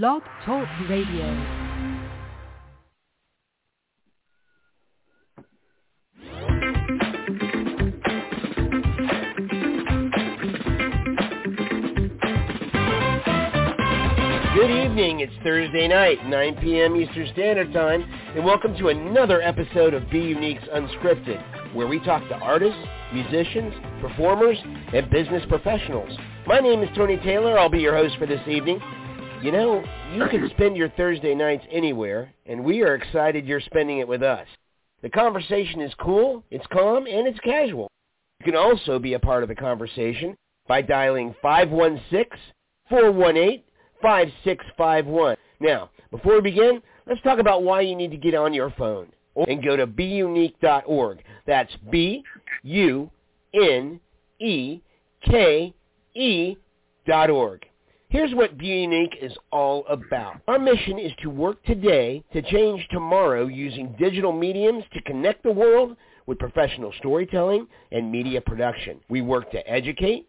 Blog Talk Radio. Good evening. It's Thursday night, 9 p.m. Eastern Standard Time, and welcome to another episode of Be Unique's Unscripted, where we talk to artists, musicians, performers, and business professionals. My name is Tony Taylor. I'll be your host for this evening. You know, you can spend your Thursday nights anywhere, and we are excited you're spending it with us. The conversation is cool, it's calm, and it's casual. You can also be a part of the conversation by dialing 516 418 5651. Now, before we begin, let's talk about why you need to get on your phone and go to beunique.org. That's B U N E K E dot org. Here's what Be Unique is all about. Our mission is to work today to change tomorrow using digital mediums to connect the world with professional storytelling and media production. We work to educate,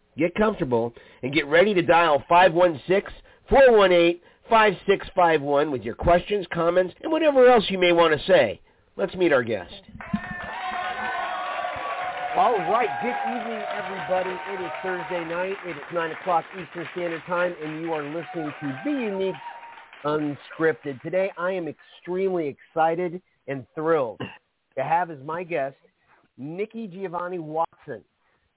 get comfortable, and get ready to dial 516-418-5651 with your questions, comments, and whatever else you may want to say. Let's meet our guest. All right, good evening, everybody. It is Thursday night. It is 9 o'clock Eastern Standard Time, and you are listening to Be Unique Unscripted. Today, I am extremely excited and thrilled to have as my guest Nikki Giovanni Watson.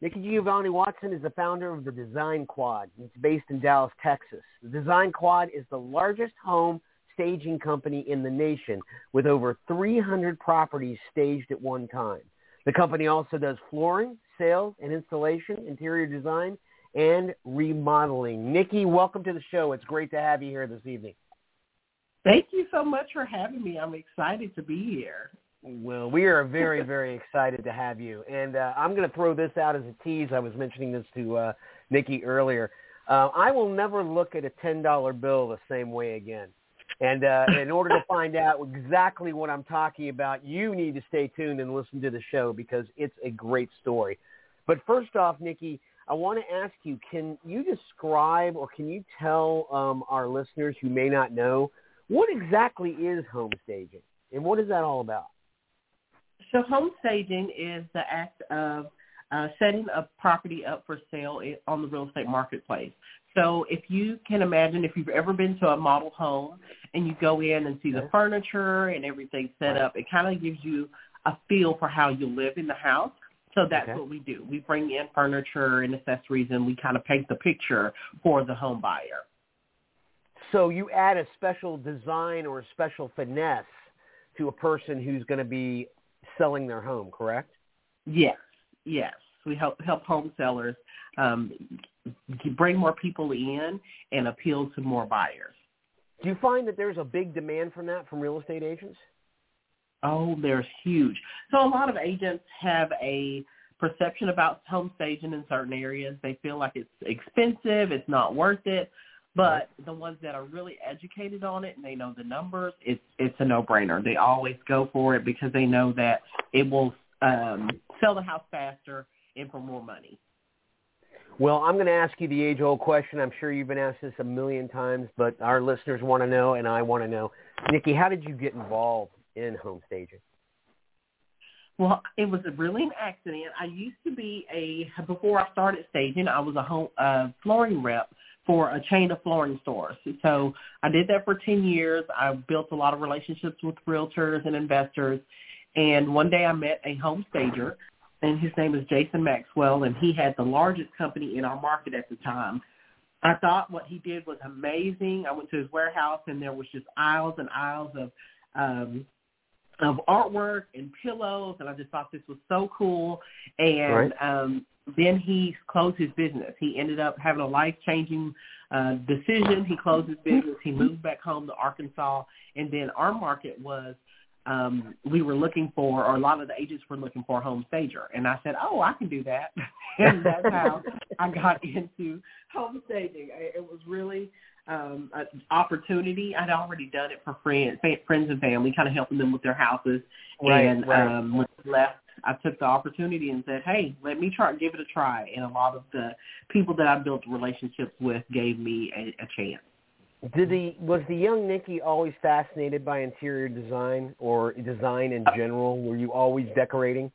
Nikki Giovanni Watson is the founder of the Design Quad. It's based in Dallas, Texas. The Design Quad is the largest home staging company in the nation with over 300 properties staged at one time. The company also does flooring, sales and installation, interior design, and remodeling. Nikki, welcome to the show. It's great to have you here this evening. Thank you so much for having me. I'm excited to be here. Well, we are very, very excited to have you. And uh, I'm going to throw this out as a tease. I was mentioning this to uh, Nikki earlier. Uh, I will never look at a $10 bill the same way again. And uh, in order to find out exactly what I'm talking about, you need to stay tuned and listen to the show because it's a great story. But first off, Nikki, I want to ask you, can you describe or can you tell um, our listeners who may not know what exactly is home staging and what is that all about? So home staging is the act of uh, setting a property up for sale on the real estate marketplace. So if you can imagine, if you've ever been to a model home and you go in and see the furniture and everything set up, it kind of gives you a feel for how you live in the house. So that's Okay. what we do. We bring in furniture and accessories and we kind of paint the picture for the home buyer. So you add a special design or a special finesse to a person who's going to be selling their home, correct? Yes, yes. We help help home sellers um, bring more people in and appeal to more buyers. Do you find that there's a big demand from that from real estate agents? Oh, there's huge. So a lot of agents have a perception about home staging in certain areas. They feel like it's expensive, it's not worth it. But the ones that are really educated on it and they know the numbers, it's it's a no-brainer. They always go for it because they know that it will um, sell the house faster and for more money. Well, I'm going to ask you the age-old question. I'm sure you've been asked this a million times, but our listeners want to know, and I want to know. Nikki, how did you get involved in home staging? Well, it was really an accident. I used to be a before I started staging, I was a home uh, flooring rep for a chain of flooring stores. So I did that for 10 years. I built a lot of relationships with realtors and investors. And one day I met a home stager, and his name is Jason Maxwell, and he had the largest company in our market at the time. I thought what he did was amazing. I went to his warehouse, and there was just aisles and aisles of um, of artwork and pillows, and I just thought this was so cool. And Right. um, then he closed his business. He ended up having a life changing uh, decision. He closed his business. He moved back home to Arkansas, and then our market was um, we were looking for, or a lot of the agents were looking for a home stager. And I said, oh, I can do that. and that's how I got into home staging. I- It was really um, an opportunity. I'd already done it for friends, friends and family, kind of helping them with their houses. Right, and right. um, when I left, I took the opportunity and said, hey, let me try, give it a try. And a lot of the people that I built relationships with gave me a, a chance. Did the was the young Nikki always fascinated by interior design or design in general? Were you always decorating?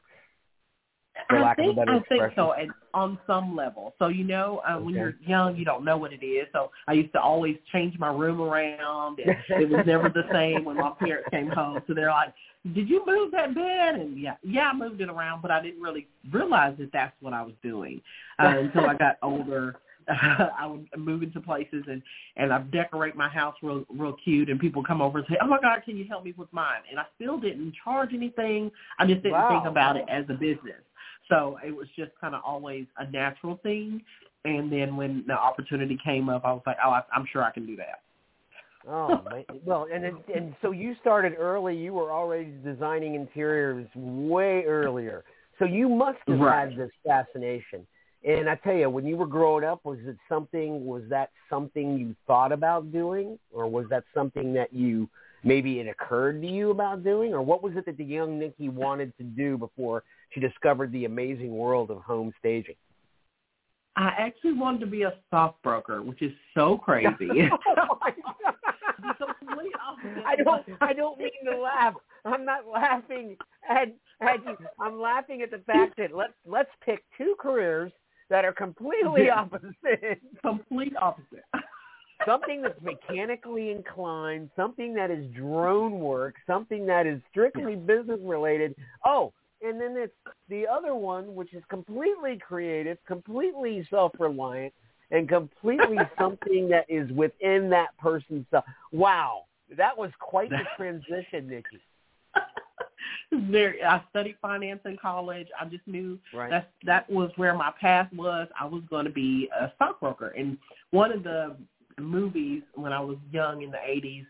For I lack of a think better I think so, and on some level. So you know, uh, when you're young, you don't know what it is. So I used to always change my room around, and it was never the same when my parents came home. So they're like, "Did you move that bed?" And yeah, yeah, I moved it around, but I didn't really realize that that's what I was doing uh, until I got older. I would move into places and and I decorate my house real real cute, and people come over and say, "Oh my God, can you help me with mine?" And I still didn't charge anything. I just didn't Wow. think about it as a business. So it was just kind of always a natural thing. And then when the opportunity came up, I was like, "Oh, I, I'm sure I can do that." Oh, well, and and so you started early. You were already designing interiors way earlier. So you must have Right. had this fascination. And I tell you, when you were growing up, was it something? Was that something you thought about doing, or was that something that you maybe it occurred to you about doing, or what was it that the young Nikki wanted to do before she discovered the amazing world of home staging? I actually wanted to be a stockbroker, which is so crazy. oh my God. It's a complete opposite. I don't. I don't mean to laugh. I'm not laughing at at you. I'm laughing at the fact that let's let's pick two careers that are completely opposite. complete opposite. something that's mechanically inclined, something that is drone work, something that is strictly business related. Oh, and then it's the other one, which is completely creative, completely self-reliant, and completely something that is within that person's self. Wow, that was quite the transition, Nikki. Very. I studied finance in college. I just knew Right. that's that was where my path was. I was going to be a stockbroker. And one of the movies when I was young in the '80s,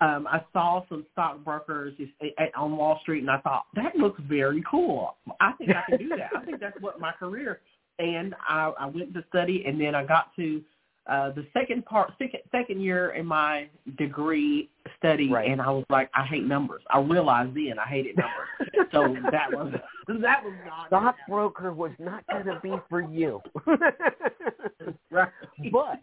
um, I saw some stockbrokers just on Wall Street, and I thought that looks very cool. I think I can do that. I think that's what my career. And I, I went to study, and then I got to uh, the second part, second, second year in my degree study, Right. and I was like, I hate numbers. I realized then I hated numbers. so that was that was not Stockbroker was not going to be for you. right. but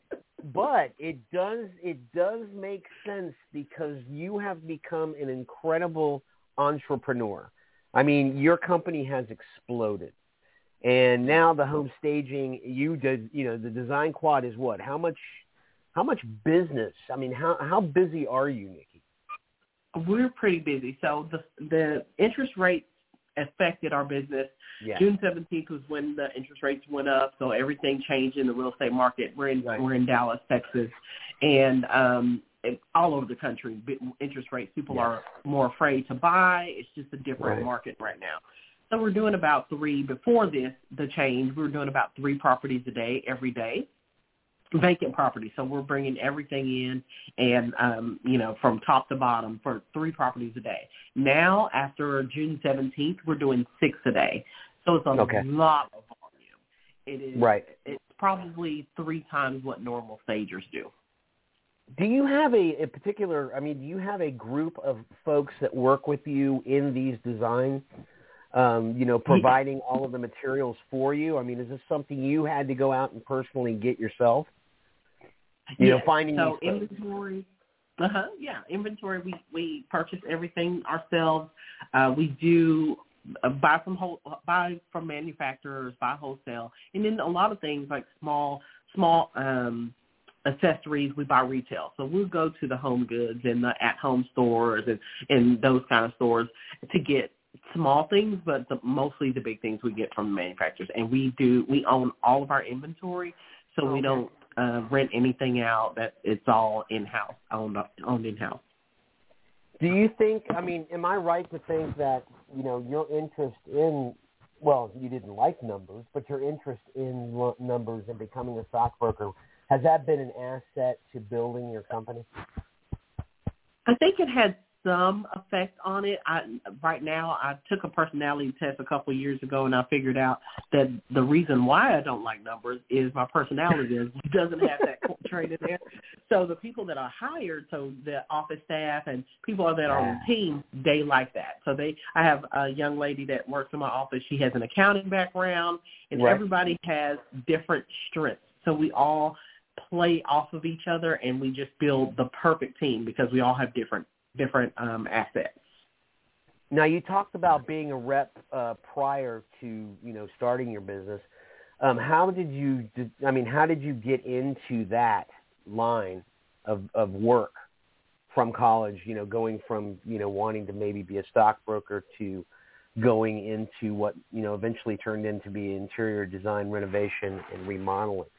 but it does it does make sense because you have become an incredible entrepreneur. I mean, your company has exploded. And now the home staging you did, you know, the design quad is what? How much how much business? I mean, how how busy are you, Nikki? We're pretty busy. So the the interest rates affected our business. Yeah. June seventeenth was when the interest rates went up, so everything changed in the real estate market. We're in Right. we're in Dallas, Texas, and um all over the country, interest rates. People Yes. are more afraid to buy. It's just a different Right. market right now. So we're doing about three before this the change. We were doing about three properties a day every day, vacant properties. So we're bringing everything in and um, you know from top to bottom for three properties a day. Now after June seventeenth, we're doing six a day. So it's a Okay. lot of volume. It is Right. It's probably three times what normal stagers do. Do you have a, a particular, I mean, do you have a group of folks that work with you in these designs, um, you know, providing all of the materials for you? I mean, is this something you had to go out and personally get yourself? You know, finding so these inventory. Uh huh. Yeah, inventory. We we purchase everything ourselves. Uh, we do buy from whole, buy from manufacturers, buy wholesale, and then a lot of things like small small um, accessories we buy retail. So we'll go to the home goods and the at home stores and and those kind of stores to get small things, but the, mostly the big things we get from the manufacturers. And we do we own all of our inventory, so we don't uh, rent anything out. That it's all in house, owned owned in house. Do you think? I mean, am I right to think that you know your interest in well, you didn't like numbers, but your interest in lo- numbers and becoming a stockbroker has that been an asset to building your company? I think it had some effect on it. I right now I took a personality test a couple of years ago and I figured out that the reason why I don't like numbers is my personality is doesn't have that trait in there. So the people that are hired, so the office staff and people that are on the team, they like that. So they I have a young lady that works in my office. She has an accounting background and Right. everybody has different strengths. So we all play off of each other and we just build the perfect team because we all have different different um assets. Now you talked about being a rep uh, prior to you know starting your business. Um, how did you? Did, I mean, how did you get into that line of of work from college? You know, going from you know wanting to maybe be a stockbroker to going into what you know eventually turned into be interior design, renovation, and remodeling.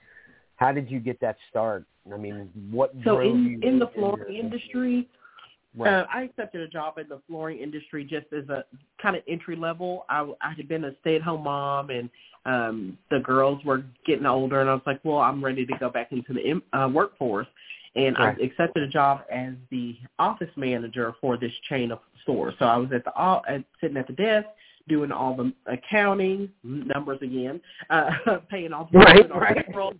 How did you get that start? I mean, what So drove you in in the flooring this? industry, Right. uh, I accepted a job in the flooring industry just as a kind of entry level. I, I had been a stay at home mom, and um, the girls were getting older, and I was like, well, I'm ready to go back into the uh, workforce. And Right. I accepted a job as the office manager for this chain of stores. So I was at the all at, sitting at the desk doing all the accounting numbers again, uh, paying all the Right, doing right. payroll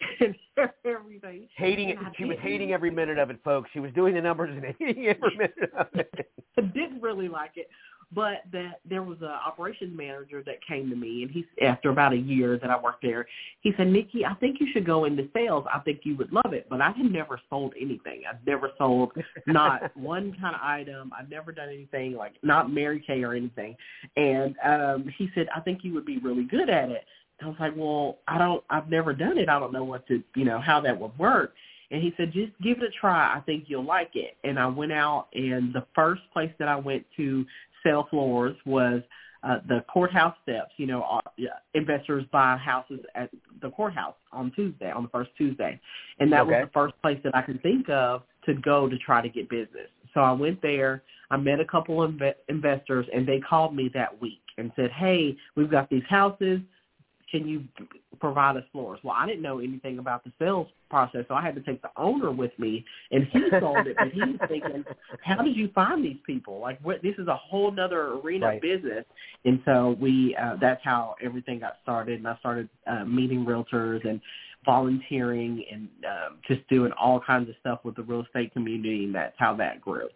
everything. hating it. She was hating every minute of it, folks. She was doing the numbers and hating every minute of it. I didn't really like it, but that there was an operations manager that came to me, and he after about a year that I worked there, he said, "Nikki, I think you should go into sales. I think you would love it." But I had never sold anything. I've never sold not one kind of item. I've never done anything like not Mary Kay or anything. And um he said, "I think you would be really good at it." I was like, "Well, I don't. I've never done it. I don't know what to, you know, how that would work." And he said, just give it a try. I think you'll like it. And I went out, and the first place that I went to sell floors was uh, the courthouse steps. You know, uh, investors buy houses at the courthouse on Tuesday, on the first Tuesday. And that Okay. was the first place that I could think of to go to try to get business. So I went there. I met a couple of inve- investors, and they called me that week and said, hey, we've got these houses can you provide us floors? Well, I didn't know anything about the sales process, so I had to take the owner with me, and he sold it. But he was thinking, how did you find these people? Like, what? This is a whole nother arena Right. of business. And so we, uh, that's how everything got started. And I started uh, meeting realtors and volunteering and um, just doing all kinds of stuff with the real estate community, and that's how that grew.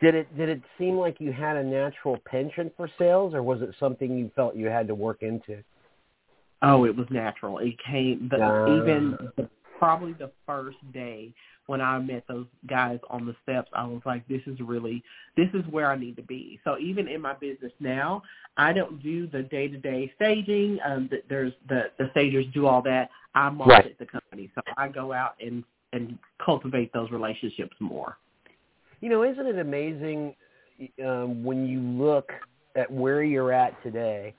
Did it did it seem like you had a natural penchant for sales, or was it something you felt you had to work into? Oh, it was natural. It came the, Ah. even the, probably the first day when I met those guys on the steps. I was like, this is really this is where I need to be. So even in my business now, I don't do the day to day staging. Um, th- there's the the stagers do all that. I market Right. the company, so I go out and and cultivate those relationships more. You know, isn't it amazing um, when you look at where you're at today,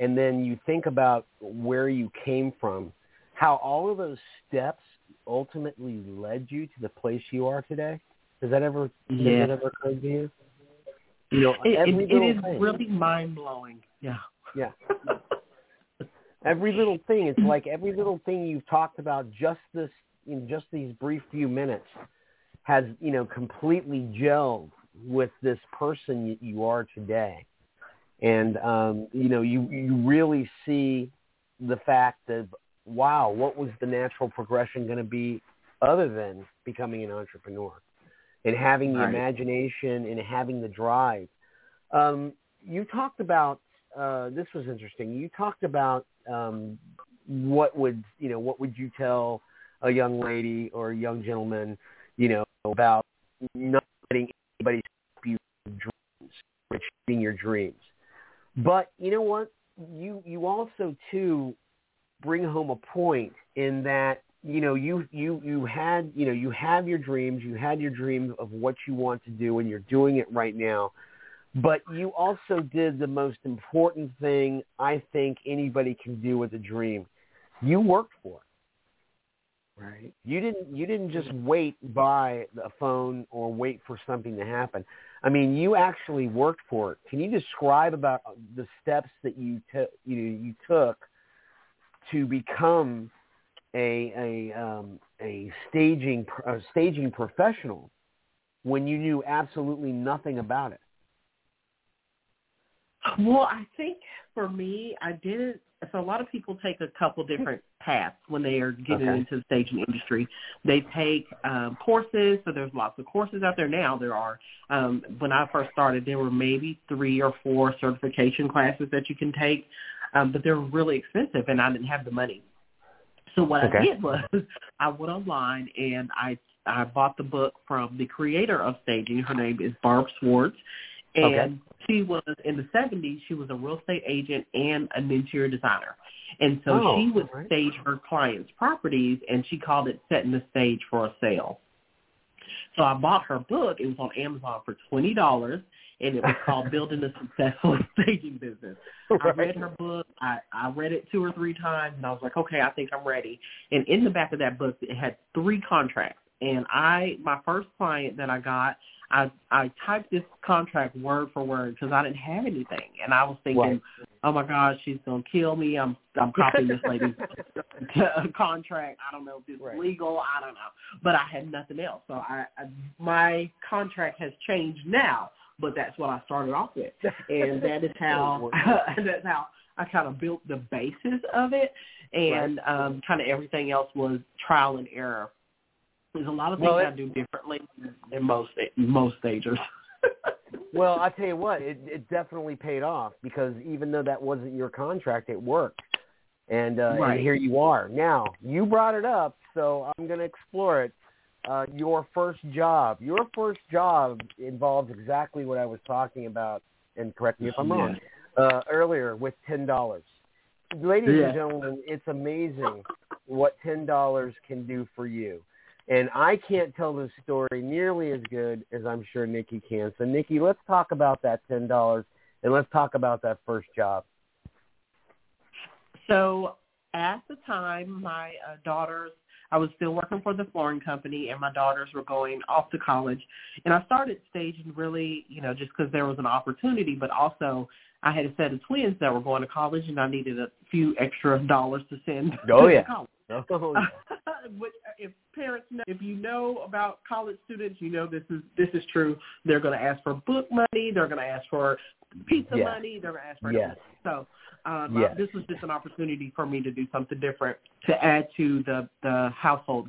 and then you think about where you came from, how all of those steps ultimately led you to the place you are today? Does that ever Yeah. that ever occur to you? You know, It, it, it is thing. really mind blowing. Yeah. Yeah. every little thing. It's like every little thing you've talked about just this in just these brief few minutes has, you know, completely gelled with this person you are today. And um, you know, you you really see the fact of wow, what was the natural progression going to be other than becoming an entrepreneur and having the Right. imagination and having the drive. Um, you talked about uh, this was interesting. You talked about um, what would you know what would you tell a young lady or a young gentleman you know about not letting anybody stop you from dreams achieving your dreams. But you know what? You you also too bring home a point in that you know you you you had you know you have your dreams you had your dreams of what you want to do and you're doing it right now but you also did the most important thing I think anybody can do with a dream. You worked for it Right. You didn't you didn't just wait by the phone or wait for something to happen. I mean, you actually worked for it. Can you describe about the steps that you took you know, you took to become a a um, a staging a staging professional when you knew absolutely nothing about it? Well, I think for me, I didn't. So a lot of people take a couple different paths when they are getting Okay. into the staging industry. They take um, courses. So there's lots of courses out there now. There are. Um, when I first started, there were maybe three or four certification classes that you can take, um, but they're really expensive, and I didn't have the money. So what I did was I went online and I I bought the book from the creator of staging. Her name is Barb Schwarz, and Okay. she was in the 70s. She was a real estate agent and an interior designer, and so Oh, she would right. stage her clients' properties, and she called it setting the stage for a sale. So I bought her book. It was on Amazon for twenty dollars, and it was called Building a Successful Staging Business. I read her book. I, I read it two or three times, and I was like, okay, I think I'm ready. And in the back of that book, it had three contracts. And I, my first client that I got, I I typed this contract word for word because I didn't have anything, and I was thinking, Right. oh my God, she's gonna kill me. I'm I'm copying this lady's contract. I don't know if it's Right. legal. I don't know, but I had nothing else. So I, I my contract has changed now, but that's what I started off with, and that is how that's how I kind of built the basis of it, and um, kind of everything else was trial and error. There's a lot of things Well, it- I do differently than most most stagers. Well, I tell you what, it, it definitely paid off because even though that wasn't your contract, it worked, and, uh, Right. and here you are. Now you brought it up, so I'm going to explore it. Uh, your first job, your first job involves exactly what I was talking about, and correct me if I'm wrong. Uh, earlier with ten dollars, ladies Yeah. and gentlemen, it's amazing what ten dollars can do for you. And I can't tell this story nearly as good as I'm sure Nikki can. So, Nikki, let's talk about that ten dollars, and let's talk about that first job. So at the time, my uh, daughters, I was still working for the flooring company, and my daughters were going off to college. And I started staging really, you know, just because there was an opportunity, but also I had a set of twins that were going to college, and I needed a few extra dollars to send Oh, to yeah. college. Oh, Which, if parents know, if you know about college students, you know this is this is true. They're going to ask for book money. They're going to ask for pizza Yes. money. They're going to ask for Yes. so um, Yes. this was just an opportunity for me to do something different to add to the the household.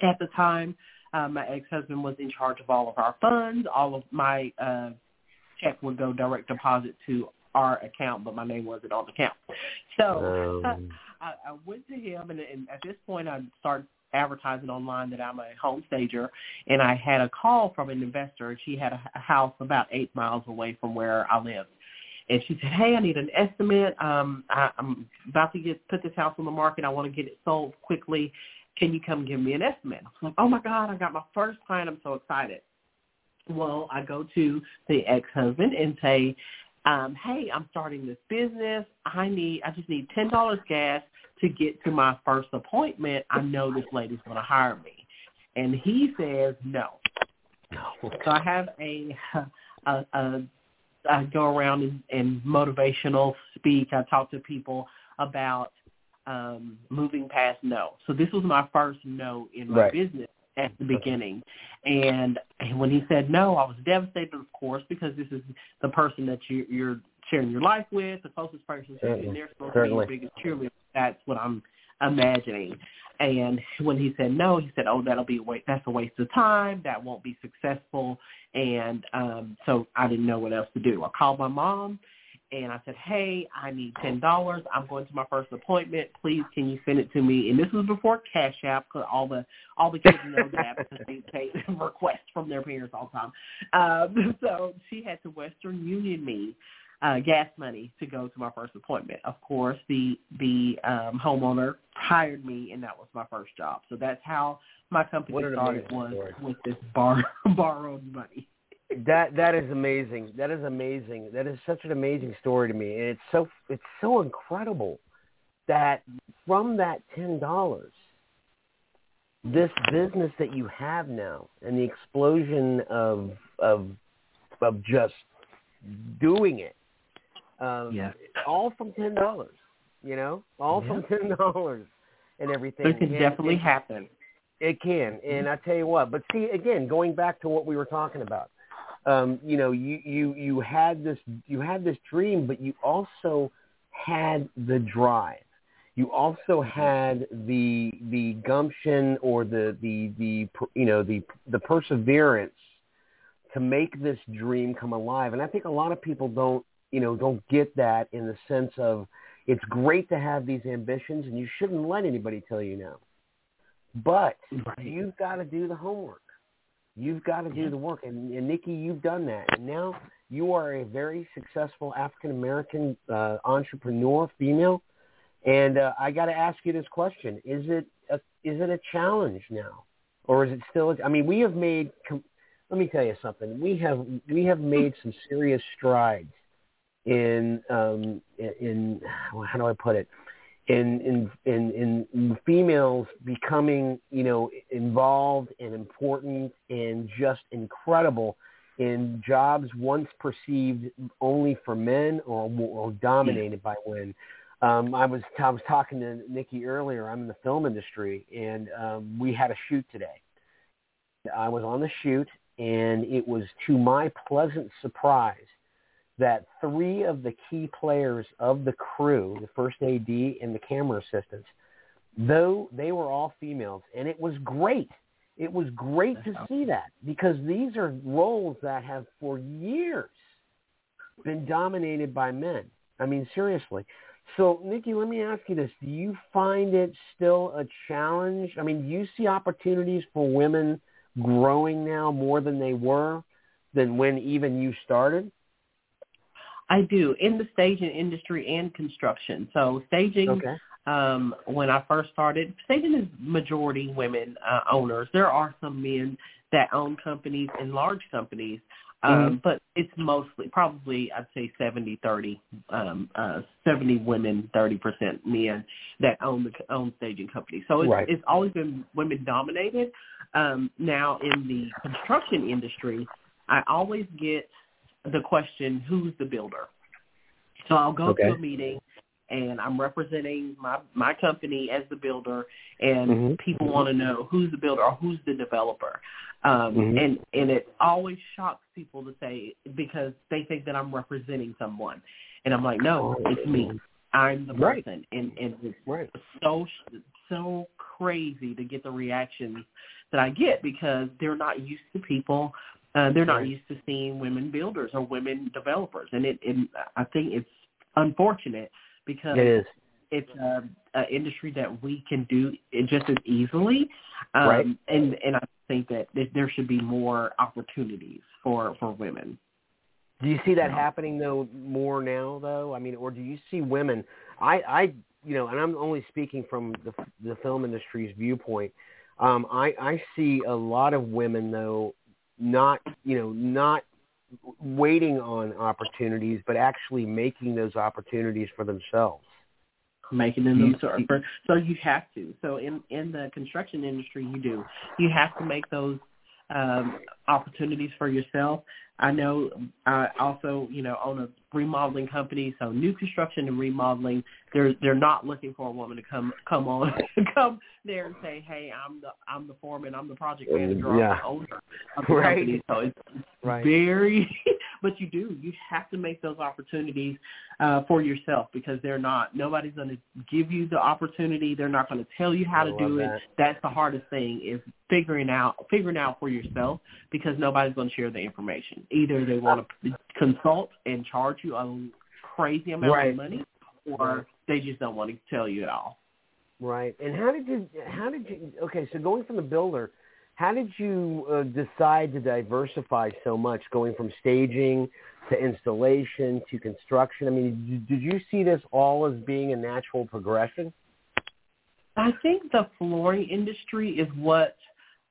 At the time, uh, my ex-husband was in charge of all of our funds. All of my uh, check would go direct deposit to our account, but my name wasn't on the account. So Um, I, I went to him, and, and at this point, I started advertising online that I'm a home stager, and I had a call from an investor. and She had a, a house about eight miles away from where I lived. And she said, "Hey, I need an estimate. Um, I, I'm about to get put this house on the market. I want to get it sold quickly. Can you come give me an estimate?" I was like, "Oh my God, I got my first client. I'm so excited." Well, I go to the ex-husband and say, um, "Hey, I'm starting this business. I need, I just need ten dollars gas to get to my first appointment. I know this lady's going to hire me." And he says, "No." So I have a, a, a I go around and, and motivational speak. I talk to people about um, moving past no. So this was my first no in my Right. business at the beginning. And when he said no, I was devastated, of course, because this is the person that you, you're sharing your life with, the closest person to you, and they're supposed Certainly. to be your biggest cheerleader. That's what I'm imagining. And when he said no, he said, "Oh, that'll be a waste. That's a waste of time. That won't be successful." And um, so I didn't know what else to do. I called my mom, and I said, "Hey, I need ten dollars. I'm going to my first appointment. Please, can you send it to me?" And this was before Cash App, because all the all the kids know that because they take requests from their parents all the time. Um, so she had to Western Union me uh, gas money to go to my first appointment. Of course, the the um, homeowner hired me, and that was my first job. So that's how my company started was story. with this bar borrowed money. That that is amazing. That is amazing. That is such an amazing story to me, and it's so it's so incredible that from that ten dollars, this business that you have now and the explosion of of of just doing it. Um, Yeah. all from ten dollars. You know, all from ten dollars and everything. It can And- definitely happen. It can, and I tell you what. But see, again, going back to what we were talking about, um, you know, you you you had this you had this dream, but you also had the drive. You also had the the gumption or the the the you know the the perseverance to make this dream come alive. And I think a lot of people don't you know don't get that in the sense of it's great to have these ambitions, and you shouldn't let anybody tell you no. But Right. you've got to do the homework. You've got to do the work. And, and Nikki, you've done that. And now you are a very successful African American uh, entrepreneur, female. And uh, I got to ask you this question: Is it a, is it a challenge now, or is it still? A, I mean, we have made. com- Let me tell you something. We have we have made some serious strides in um, in, in how do I put it? In in in in females becoming you know involved and important and just incredible in jobs once perceived only for men or or dominated by women. Um, I was I was talking to Nikki earlier. I'm in the film industry, and um, we had a shoot today. I was on the shoot, and it was to my pleasant surprise that three of the key players of the crew, the first AD and the camera assistants, though they were all females, and it was great. It was great to see that because these are roles that have for years been dominated by men. I mean, seriously. So, Nikki, let me ask you this. Do you find it still a challenge? I mean, do you see opportunities for women growing now more than they were than when even you started? I do in the staging industry and construction. So staging, Okay. um, when I first started, staging is majority women uh, owners. There are some men that own companies and large companies, um, Mhm. but it's mostly probably I'd say 70 30, um, uh, 70 women, 30% men that own the own staging companies. So it's, Right. it's always been women dominated. Um, now in the construction industry, I always get the question, who's the builder? So I'll go Okay. to a meeting and I'm representing my my company as the builder, and Mhm. people want to know who's the builder or who's the developer. Um, Mhm. And and it always shocks people to say because they think that I'm representing someone, and I'm like, no, it's me. I'm the Right. person, and and it's Right. so so crazy to get the reactions that I get because they're not used to people. Uh, they're not used to seeing women builders or women developers, and it, it I think it's unfortunate because It is. it's a, a industry that we can do it just as easily, um, Right. and and I think that there should be more opportunities for for women. Do you see that happening though more now though? I mean, or do you see women? I, I, you know, and I'm only speaking from the the film industry's viewpoint. Um, I I see a lot of women though, not you know not waiting on opportunities, but actually making those opportunities for themselves. making them You- so, for, so you have to. So in in the construction industry you do. You have to make those um opportunities for yourself. I know i also you know own a remodeling company so new construction and remodeling they're they're not looking for a woman to come come on come there and say hey i'm the i'm the foreman i'm the project manager i'm the owner of the Right. company. So it's Right. very but you do you have to make those opportunities uh for yourself because they're not nobody's going to give you the opportunity they're not going to tell you how I to do it. that's the hardest thing is figuring out figuring out for yourself because nobody's going to share the information either they want to consult and charge you a crazy amount Right. of money or they just don't want to tell you at all Right. And how did you? How did you? Okay, so going from the builder, how did you uh, decide to diversify so much, going from staging to installation to construction? I mean, did, did you see this all as being a natural progression? I think the flooring industry is what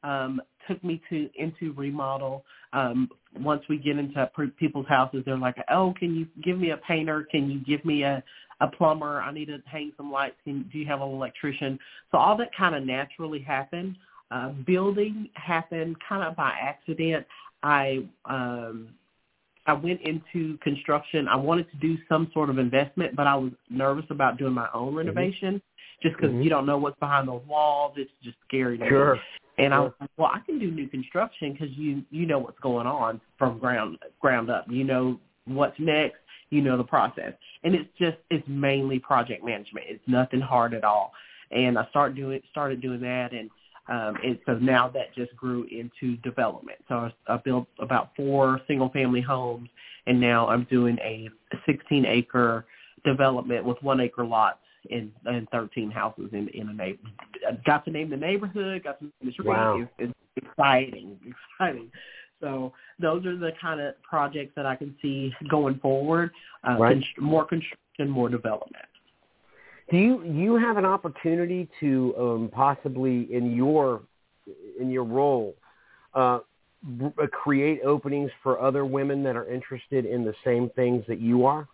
um, took me to into remodel. Um, once we get into people's houses, they're like, "Oh, can you give me a painter? Can you give me a a plumber? I need to hang some lights. Can, do you have an electrician?" So all that kind of naturally happened. uh, building happened kind of by accident. I um, I went into construction. I wanted to do some sort of investment, but I was nervous about doing my own renovation mm-hmm. just because mm-hmm. you don't know what's behind those walls. It's just scary. To sure. And I was like, well, I can do new construction because you you know what's going on from ground ground up. You know what's next. You know the process, and it's just it's mainly project management. It's nothing hard at all. And I started doing started doing that, and um, and so now that just grew into development. So I, I built about four single family homes, and now I'm doing a 16 acre development with one acre lots and, and 13 houses in in a neighborhood. Got to name the neighborhood. Got to name the street. Wow. It's, it's exciting, exciting. So those are the kind of projects that I can see going forward. Uh, right. Const- more construction, more development. Do you you have an opportunity to um, possibly in your in your role uh, uh, create openings for other women that are interested in the same things that you are?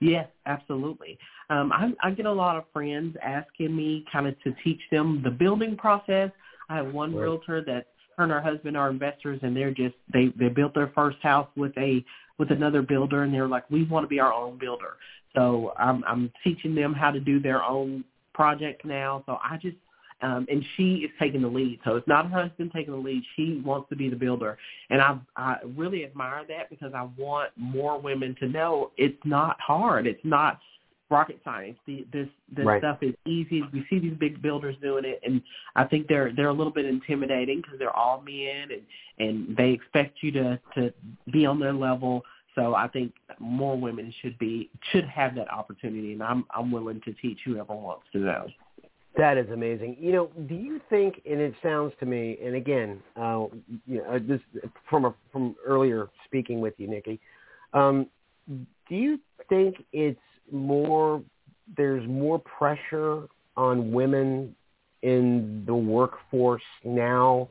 Yes, absolutely. Um, I, I get a lot of friends asking me kind of to teach them the building process. I have one right. realtor that her and her husband are investors, and they're just they they built their first house with a with another builder, and they're like, we want to be our own builder. So I'm, I'm teaching them how to do their own project now. So I just, um, and she is taking the lead. So it's not her husband taking the lead. She wants to be the builder. And I, I really admire that because I want more women to know it's not hard. It's not rocket science. The, this this right. stuff is easy. We see these big builders doing it, and I think they're they're a little bit intimidating because they're all men and and they expect you to to be on their level. So I think more women should be should have that opportunity, and I'm I'm willing to teach whoever wants to know. That is amazing. You know, do you think? And it sounds to me, and again, uh, you know, this from a, from earlier speaking with you, Nikki. Um, do you think it's more? There's more pressure on women in the workforce now.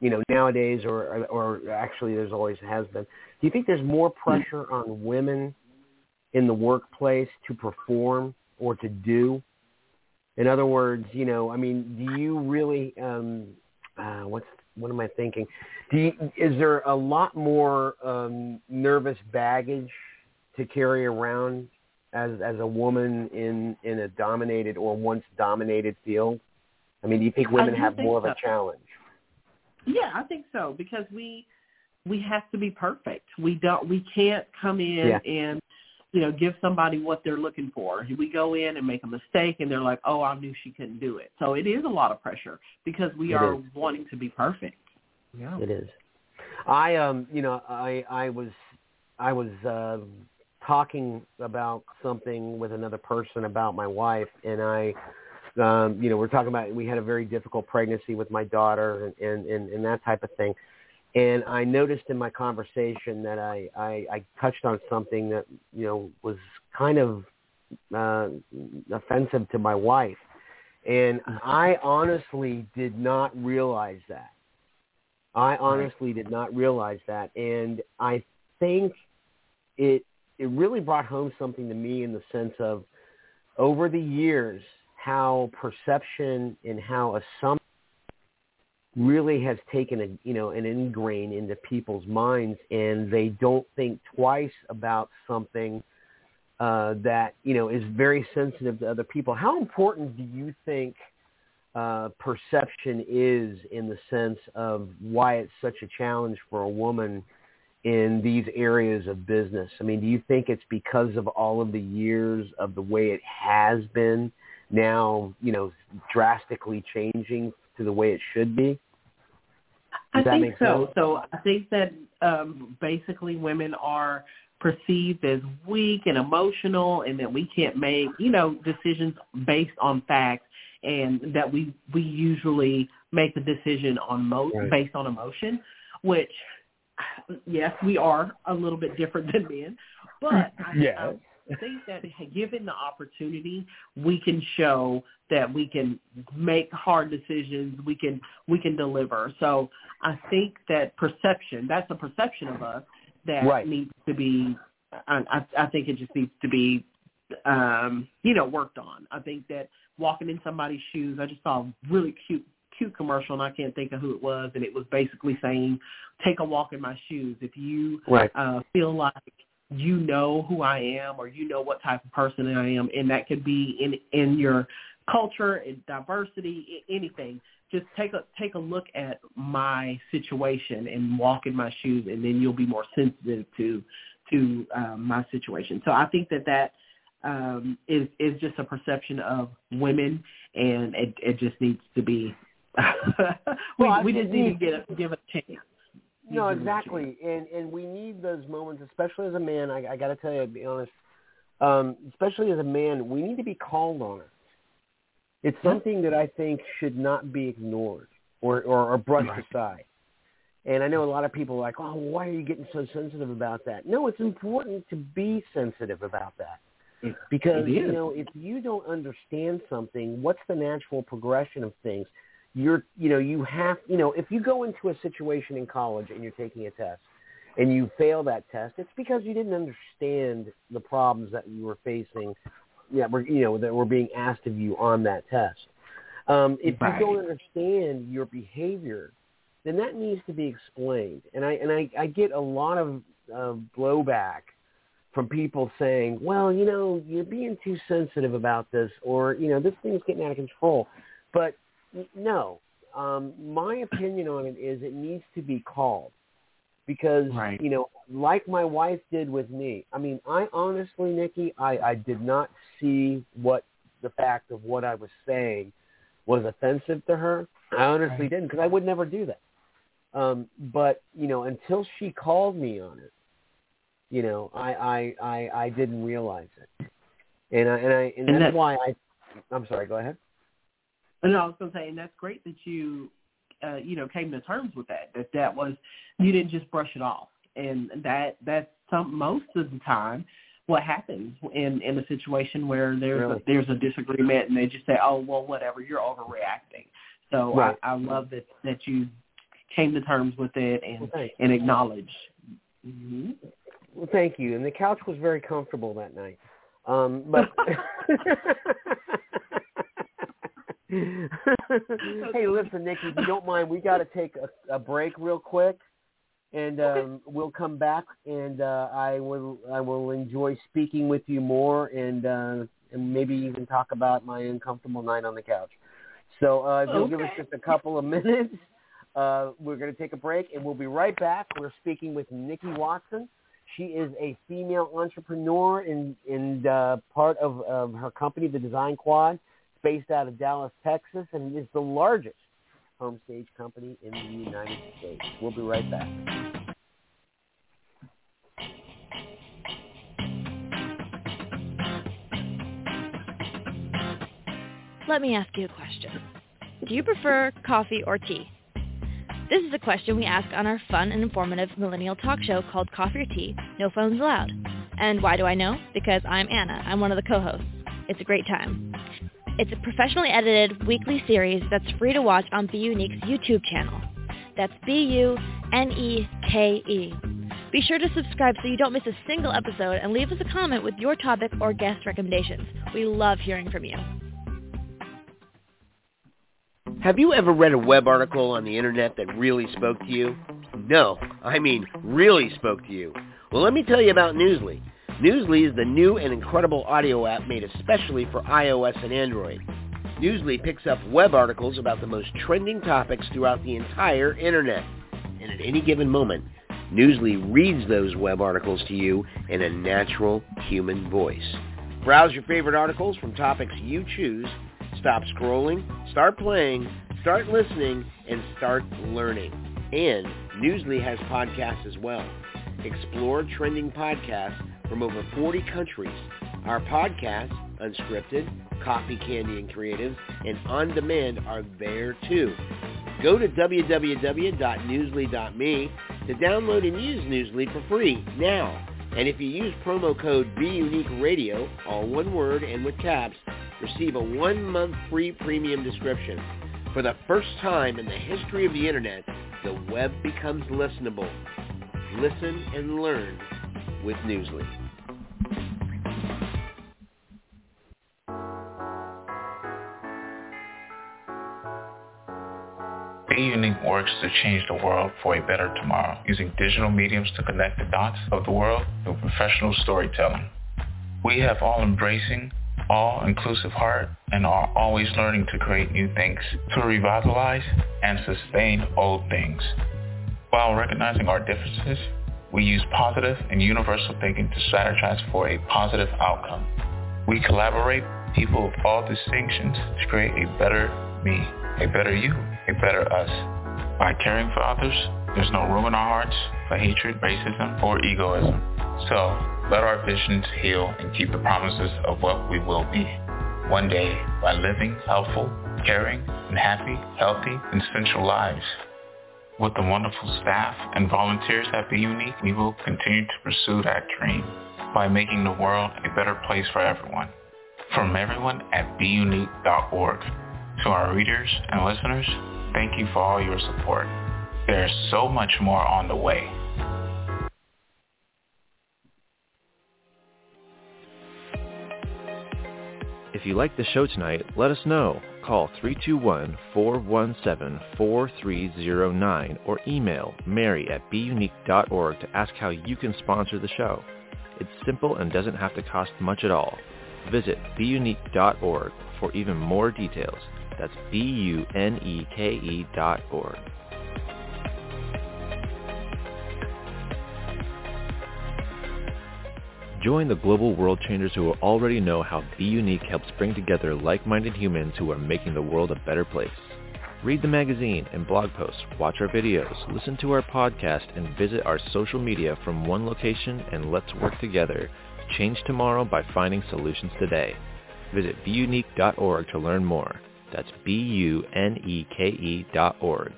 You know, nowadays, or or actually, there's always has been do you think there's more pressure on women in the workplace to perform or to do? In other words, you know, I mean, do you really? Um, uh, what's what am I thinking? Do you, is there a lot more um, nervous baggage to carry around as as a woman in in a dominated or once dominated field? I mean, do you think women have more so. of a challenge? Yeah, I think so because we we have to be perfect. We don't we can't come in yeah. and you know give somebody what they're looking for. We go in and make a mistake and they're like, "Oh, I knew she couldn't do it." So it is a lot of pressure because we it are is. wanting to be perfect. Yeah. It is. I um you know, I I was I was uh talking about something with another person about my wife and I um you know, we're talking about we had a very difficult pregnancy with my daughter and and and, and that type of thing and I noticed in my conversation that I, I, I touched on something that you know was kind of uh, offensive to my wife, and I honestly did not realize that. I honestly did not realize that, and I think it it really brought home something to me in the sense of over the years how perception and how assumption really has taken a you know an ingrain into people's minds and they don't think twice about something uh, that you know is very sensitive to other people. How important do you think uh, perception is in the sense of why it's such a challenge for a woman in these areas of business? I mean, do you think it's because of all of the years of the way it has been now, you know, drastically changing to the way it should be? I think so. Sense? So I think that um, basically women are perceived as weak and emotional, and that we can't make you know decisions based on facts, and that we we usually make the decision on mo- right. based on emotion, which yes, we are a little bit different than men, but yeah. I, I think that given the opportunity, we can show that we can make hard decisions. We can we can deliver. So I think that perception that's a perception of us that right. needs to be. I, I think it just needs to be, um, you know, worked on. I think that walking in somebody's shoes. I just saw a really cute cute commercial, and I can't think of who it was, and it was basically saying, "Take a walk in my shoes." If you Right. uh, feel like you know who I am, or you know what type of person I am, and that could be in in your culture, in diversity, anything. Just take a take a look at my situation and walk in my shoes, and then you'll be more sensitive to to um, my situation. So I think that that um, is is just a perception of women, and it, it just needs to be. we Well, we just need to get a, give a chance. No, Give it a chance. exactly, and and we need those moments, especially as a man. I, I got to tell you, to be honest, um, especially as a man, we need to be called on it. It's something that I think should not be ignored or or, or brushed Right. aside. And I know a lot of people are like, oh, why are you getting so sensitive about that? No, it's important to be sensitive about that. It- Because it you know, if you don't understand something, what's the natural progression of things? You're, you know, you have, you know, if you go into a situation in college and you're taking a test and you fail that test, it's because you didn't understand the problems that you were facing, that were, you know, that were being asked of you on that test. Um, if Right. you don't understand your behavior, then that needs to be explained. And I and I, I get a lot of uh, blowback from people saying, "Well, you know, you're being too sensitive about this, or you know, this thing's getting out of control." But no, um, my opinion on it is it needs to be called because Right. you know, like my wife did with me. I mean, I honestly, Nikki, I, I did not see what the fact of what I was saying was offensive to her. I honestly Right. didn't because I would never do that. Um, but you know, until she called me on it, you know, I I I, I didn't realize it, and I and I and, And that's that- why I. I'm sorry. Go ahead. No, I was going to say, and that's great that you, uh, you know, came to terms with that. That that was you didn't just brush it off, and that that's some most of the time what happens in in a situation where there's Really? a, there's a disagreement, and they just say, oh well, whatever, you're overreacting. So Right. I, I love that that you came to terms with it and Well, and acknowledged. Mm-hmm. Well, thank you. And the couch was very comfortable that night. Um, but hey, listen, Nikki, if you don't mind, we got to take a, a break real quick, and um, we'll come back, and uh, I will I will enjoy speaking with you more, and uh, and maybe even talk about my uncomfortable night on the couch. So uh, if you'll give us just a couple of minutes, uh, we're going to take a break, and we'll be right back. We're speaking with Nikki Watson. She is a female entrepreneur in in uh, part of, of her company, the Design Quad. Based out of Dallas, Texas, and is the largest home stage company in the United States. We'll be right back. Let me ask you a question. Do you prefer coffee or tea? This is a question we ask on our fun and informative millennial talk show called Coffee or Tea, No Phones Allowed. And why do I know? Because I'm Anna. I'm one of the co-hosts. It's a great time. It's a professionally edited weekly series that's free to watch on Be Unique's YouTube channel. That's B-U-N-E-K-E. Be sure to subscribe so you don't miss a single episode and leave us a comment with your topic or guest recommendations. We love hearing from you. Have you ever read a web article on the internet that really spoke to you? No, I mean really spoke to you. Well, let me tell you about Newsly. Newsly is the new and incredible audio app made especially for iOS and Android. Newsly picks up web articles about the most trending topics throughout the entire internet. And at any given moment, Newsly reads those web articles to you in a natural human voice. Browse your favorite articles from topics you choose Stop scrolling, start playing, start listening, and start learning. And Newsly has podcasts as well. Explore trending podcasts from over 40 countries. Our podcasts, Unscripted, Coffee, Candy, and Creatives, and On Demand are there too. Go to www.newsly.me to download and use Newsly for free now. And if you use promo code BUniqueRadio, all one word and with caps, receive a one-month free premium description. For the first time in the history of the internet, the web becomes listenable. Listen and learn with Newsly. Works to change the world for a better tomorrow, using digital mediums to connect the dots of the world through professional storytelling. We have all-embracing, all-inclusive heart and are always learning to create new things, to revitalize and sustain old things. While recognizing our differences, we use positive and universal thinking to strategize for a positive outcome. We collaborate people of all distinctions to create a better me, a better you, a better us. By caring for others, there's no room in our hearts for hatred, racism, or egoism. So, let our visions heal and keep the promises of what we will be. One day, by living helpful, caring, and happy, healthy, and sensual lives. With the wonderful staff and volunteers at Be Unique, we will continue to pursue that dream by making the world a better place for everyone. From everyone at BeUnique.org. To our readers and listeners, thank you for all your support. There's so much more on the way. If you like the show tonight, let us know. Call 321-417-4309 or email mary at beunique.org to ask how you can sponsor the show. It's simple and doesn't have to cost much at all. Visit beunique.org for even more details. That's B-U-N-E-K-E dot org. Join the global world changers who already know how Be Unique helps bring together like-minded humans who are making the world a better place. Read the magazine and blog posts, watch our videos, listen to our podcast, and visit our social media from one location and let's work together. Change tomorrow by finding solutions today. Visit beunique.org to learn more. That's B-U-N-E-K-E dot org.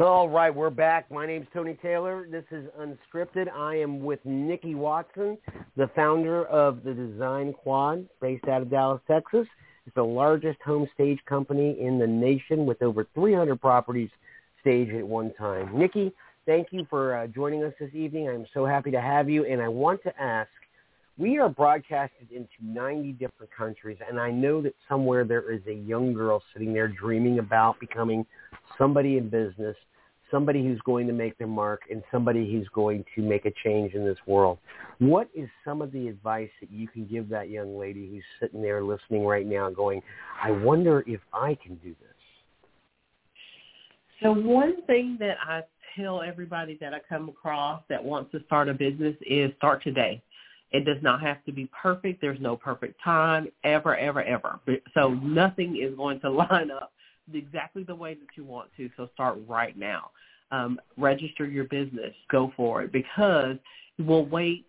All right, we're back. My name's Tony Taylor. This is Unscripted. I am with Nikki Watson, the founder of the Design Quad, based out of Dallas, Texas. It's the largest home stage company in the nation with over 300 properties staged at one time. Nikki, thank you for uh, joining us this evening. I'm so happy to have you. And I want to ask, we are broadcasted into 90 different countries, and I know that somewhere there is a young girl sitting there dreaming about becoming somebody in business, somebody who's going to make their mark, and somebody who's going to make a change in this world. What is some of the advice that you can give that young lady who's sitting there listening right now going, I wonder if I can do this? So one thing that I tell everybody that I come across that wants to start a business is start today. It does not have to be perfect. There's no perfect time ever, ever, ever. So nothing is going to line up exactly the way that you want to. So start right now. Um, register your business. Go for it because we'll wait.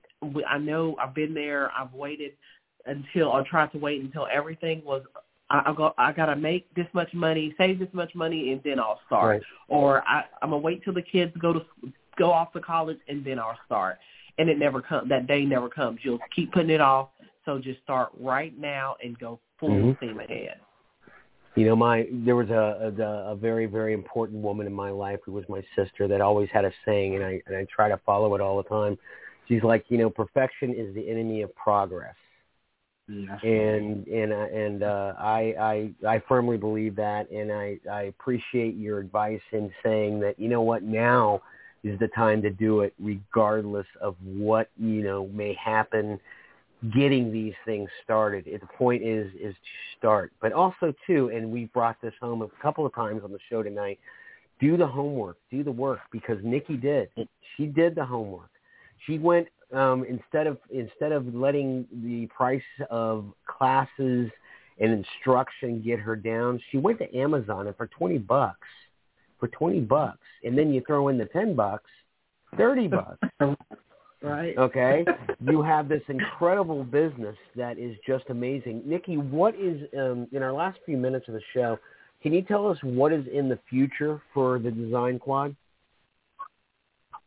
I know I've been there. I've waited until I tried to wait until everything was I, I got I gotta make this much money, save this much money, and then I'll start. Right. Or I, I'm gonna wait till the kids go to go off to college and then I'll start. And it never comes. That day never comes. You'll keep putting it off. So just start right now and go full Mhm. steam ahead. You know, my there was a, a a very very important woman in my life who was my sister that always had a saying, and I and I try to follow it all the time. She's like, you know, perfection is the enemy of progress, and and uh, and uh, I I I firmly believe that, and I I appreciate your advice in saying that you know what now is the time to do it, regardless of what you know may happen getting these things started. The point is is to start, but also too, and we brought this home a couple of times on the show tonight. Do the homework, do the work, because Nikki did. She did the homework. She went um, instead of instead of letting the price of classes and instruction get her down. She went to Amazon and for twenty bucks, for twenty bucks, and then you throw in the ten bucks, thirty bucks. Right. Okay, you have this incredible business that is just amazing. Nikki, what is um, in our last few minutes of the show? Can you tell us what is in the future for the Design Quad?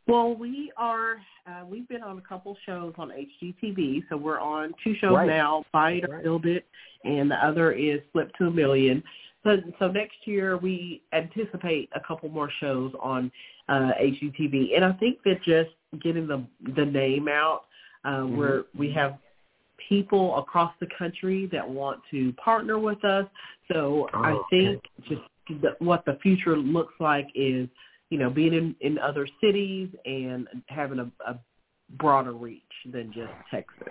Well, we are. Uh, we've been on a couple shows on HGTV, so we're on two shows Right. now: Buy It or Right. Build It, and the other is Flip to a Million. So, so next year we anticipate a couple more shows on uh, HGTV, and I think that just getting the the name out, uh, Mm-hmm. where we have people across the country that want to partner with us. So Oh, I okay. think just the, what the future looks like is, you know, being in, in other cities and having a, a broader reach than just Texas.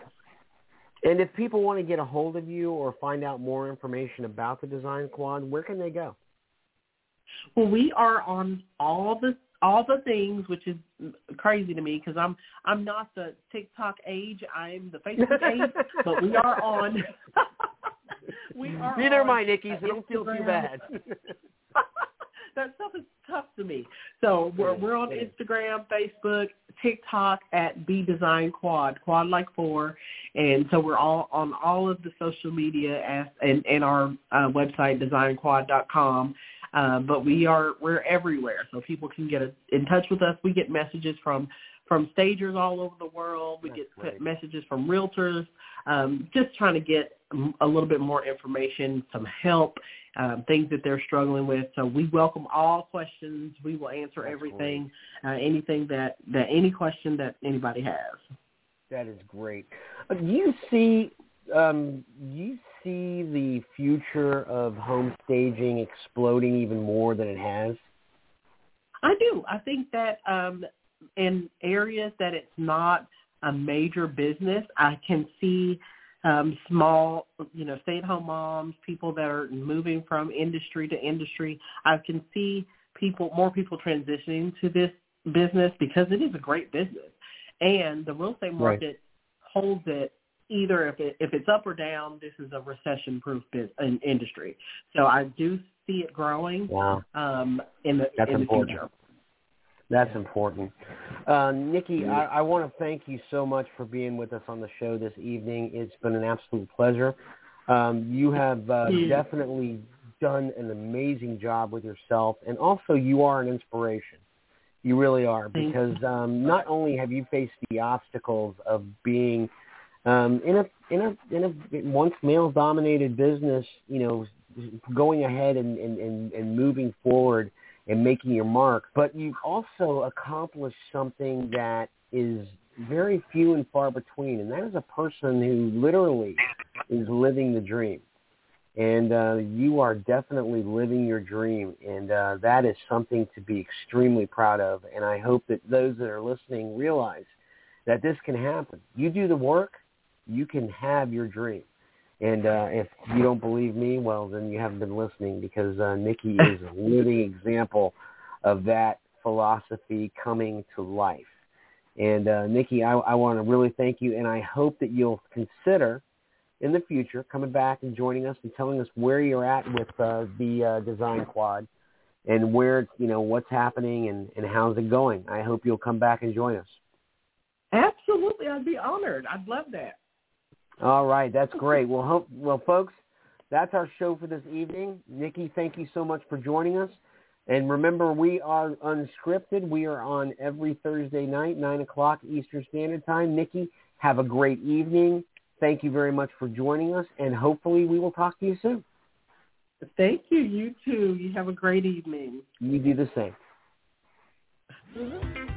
And if people want to get a hold of you or find out more information about the Design Quad, where can they go? Well, we are on all the all the things, which is crazy to me because I'm I'm not the TikTok age. I'm the Facebook age, but we are on. we are. Neither on am I, Nikki, so don't feel too bad. that stuff is tough to me. So we're we're on. Instagram, Facebook, TikTok at B Design Quad, Quad like four, and so we're all on all of the social media as and, and our uh, website designquad.com. Uh, but we are we're everywhere, so people can get a, in touch with us. We get messages from from stagers all over the world. We That's get great. messages from realtors, um, just trying to get a little bit more information, some help, um, things that they're struggling with. So we welcome all questions. We will answer That's everything, uh, anything that, that any question that anybody has. That is great. Uh, you see um, you see the future of home staging exploding even more than it has? I do. I think that um, in areas that it's not a major business, I can see um, small, you know, stay-at-home moms, people that are moving from industry to industry. I can see people, more people transitioning to this business because it is a great business, and the real estate market holds it. Either if it if it's up or down, this is a recession-proof in, industry. So I do see it growing Wow. um, in the That's in the important. future. That's important. Uh, Nikki, I, I want to thank you so much for being with us on the show this evening. It's been an absolute pleasure. Um, you have uh, Mm. definitely done an amazing job with yourself, and also you are an inspiration. You really are because um, not only have you faced the obstacles of being um, in a in a in a once male dominated business, you know, going ahead and, and, and, and moving forward and making your mark, but you've also accomplished something that is very few and far between, and that is a person who literally is living the dream. And uh, you are definitely living your dream, and uh, that is something to be extremely proud of. And I hope that those that are listening realize that this can happen. You do the work, you can have your dream. And uh, if you don't believe me, well, then you haven't been listening because uh, Nikki is a living example of that philosophy coming to life. And uh, Nikki, I, I want to really thank you, and I hope that you'll consider in the future coming back and joining us and telling us where you're at with uh, the uh, Design Quad and where you know what's happening and, and how's it going. I hope you'll come back and join us. Absolutely, I'd be honored. I'd love that. All right, that's great. Well, hope, well, folks, that's our show for this evening. Nikki, thank you so much for joining us. And remember, we are unscripted. We are on every Thursday night, 9 o'clock Eastern Standard Time. Nikki, have a great evening. Thank you very much for joining us, and hopefully we will talk to you soon. Thank you. You too. You have a great evening. You do the same. Mhm.